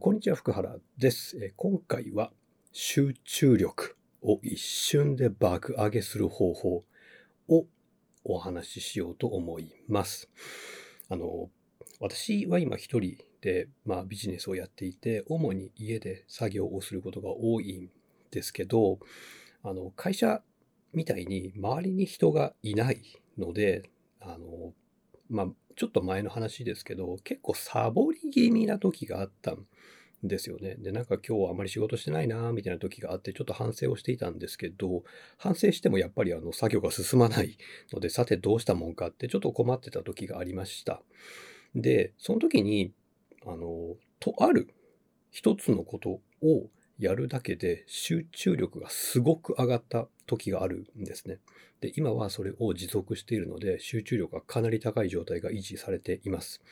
こんにちは、福原です。今回は集中力を一瞬で爆上げする方法をお話ししようと思います。あの、私は今一人で、まあ、ビジネスをやっていて、主に家で作業をすることが多いんですけど、あの、会社みたいに周りに人がいないので、あの、まあ、ちょっと前の話ですけど、結構サボり気味な時があったんですよね。で、なんか今日はあまり仕事してないなみたいな時があって、ちょっと反省をしていたんですけど、反省してもやっぱりあの作業が進まないので、さてどうしたもんかってちょっと困ってた時がありました。で、その時に、あの、とある一つのことをやるだけで集中力がすごく上がった時があるんですね。で、今はそれを持続しているので、集中力がかなり高い状態が維持されています。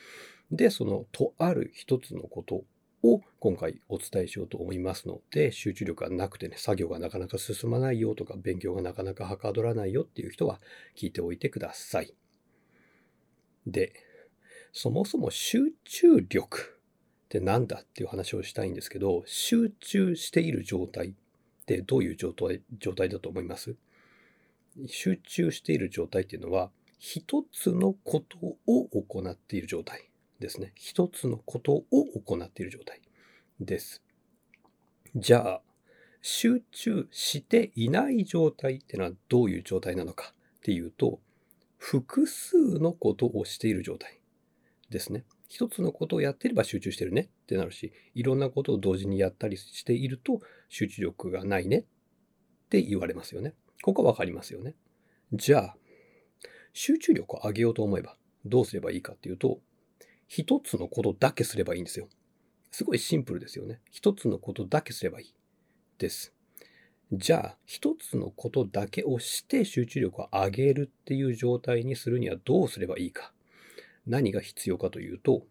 で、そのとある一つのことを今回お伝えしようと思いますので、集中力がなくてね、作業がなかなか進まないよとか、勉強がなかなかはかどらないよっていう人は聞いておいてください。で、そもそも集中力って何だっていう話をしたいんですけど、集中している状態ってどういう状態状態だと思います？集中している状態っていうのは、一つのことを行っている状態ですね。一つのことを行っている状態です。じゃあ、集中していない状態っていうのはどういう状態なのかっていうと、複数のことをしている状態ですね。一つのことをやっていれば集中してるねってなるし、いろんなことを同時にやったりしていると集中力がないねって言われますよね。ここはわかりますよね。じゃあ、集中力を上げようと思えばどうすればいいかっていうと、一つのことだけすればいいんですよ。すごいシンプルですよね。一つのことだけすればいいです。じゃあ、一つのことだけをして集中力を上げるっていう状態にするにはどうすればいいか。何が必要かというと、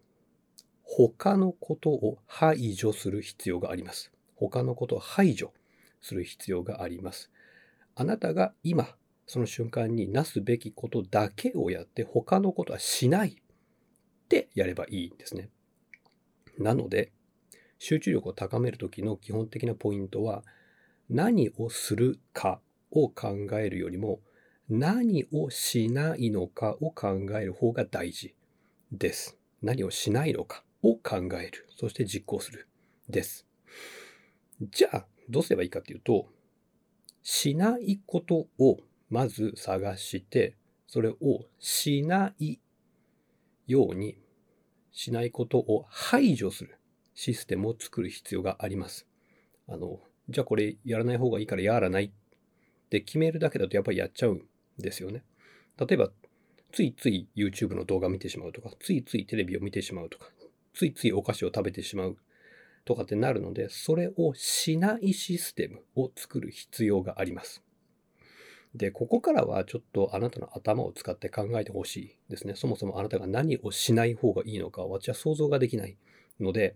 他のことを排除する必要があります。他のことを排除する必要があります。あなたが今、その瞬間になすべきことだけをやって他のことはしないってやればいいんですね。なので、集中力を高めるときの基本的なポイントは、何をするかを考えるよりも、何をしないのかを考える方が大事です。何をしないのかを考える。そして実行する。です。じゃあ、どうすればいいかっていうと、しないことをまず探して、それをしないように、しないことを排除するシステムを作る必要があります。あの、じゃあこれやらない方がいいからやらないって決めるだけだとやっぱりやっちゃうんですよね。例えば、ついつい YouTube の動画見てしまうとか、ついついテレビを見てしまうとか、ついついお菓子を食べてしまうとかってなるので、それをしないシステムを作る必要があります。で、ここからはちょっとあなたの頭を使って考えてほしいですね。そもそもあなたが何をしない方がいいのか、私は想像ができないので、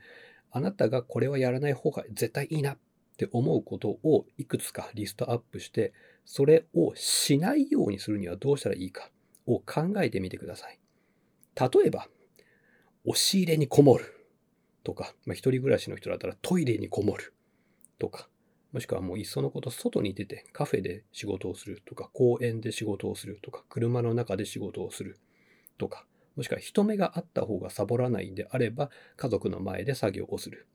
あなたがこれはやらない方が絶対いいなって思うことをいくつかリストアップして、それをしないようにするにはどうしたらいいかを考えてみてください。例えば、押し入れにこもるとか、まあ、一人暮らしの人だったらトイレにこもるとか、もしくはもういっそのこと外に出てカフェで仕事をするとか、公園で仕事をするとか、車の中で仕事をするとか、もしくは人目があった方がサボらないんであれば、家族の前で作業をする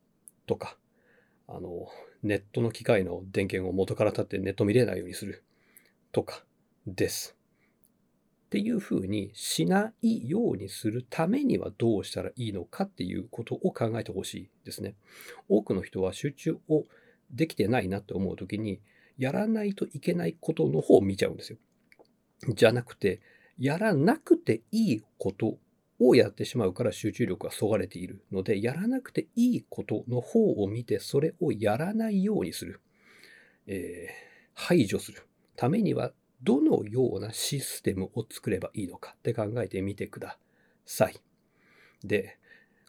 とか、あの、ネットの機械の電源を元から立ってネット見れないようにするとかです。っていうふうにしないようにするためにはどうしたらいいのかっていうことを考えてほしいですね。多くの人は集中をできてないなって思うときに、やらないといけないことの方を見ちゃうんですよ。じゃなくて、やらなくていいことをやってしまうから集中力がそがれているので、やらなくていいことの方を見て、それをやらないようにする。えー排除するためには、どのようなシステムを作ればいいのかって考えてみてください。で、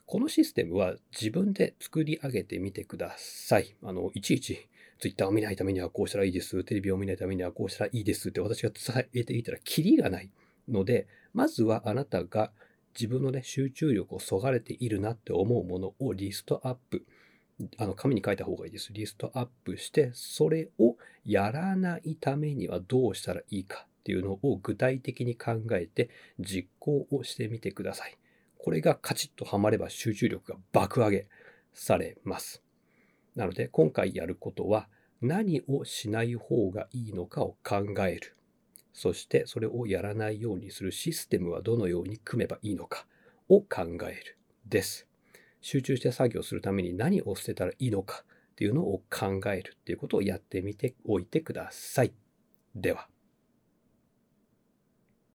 このシステムは自分で作り上げてみてください。あの、いちいち Twitter を見ないためにはこうしたらいいです。テレビを見ないためにはこうしたらいいですって私が伝えていたらキリがないので、まずはあなたが自分のね、集中力をそがれているなって思うものをリストアップ。あの、紙に書いた方がいいです。リストアップして、それをやらないためにはどうしたらいいかっていうのを具体的に考えて実行をしてみてください。これがカチッとはまれば集中力が爆上げされます。なので、今回やることは何をしない方がいいのかを考える。そしてそれをやらないようにするシステムはどのように組めばいいのかを考える。です。集中して作業するために何を捨てたらいいのかっていうのを考えるっていうことをやってみておいてください。では。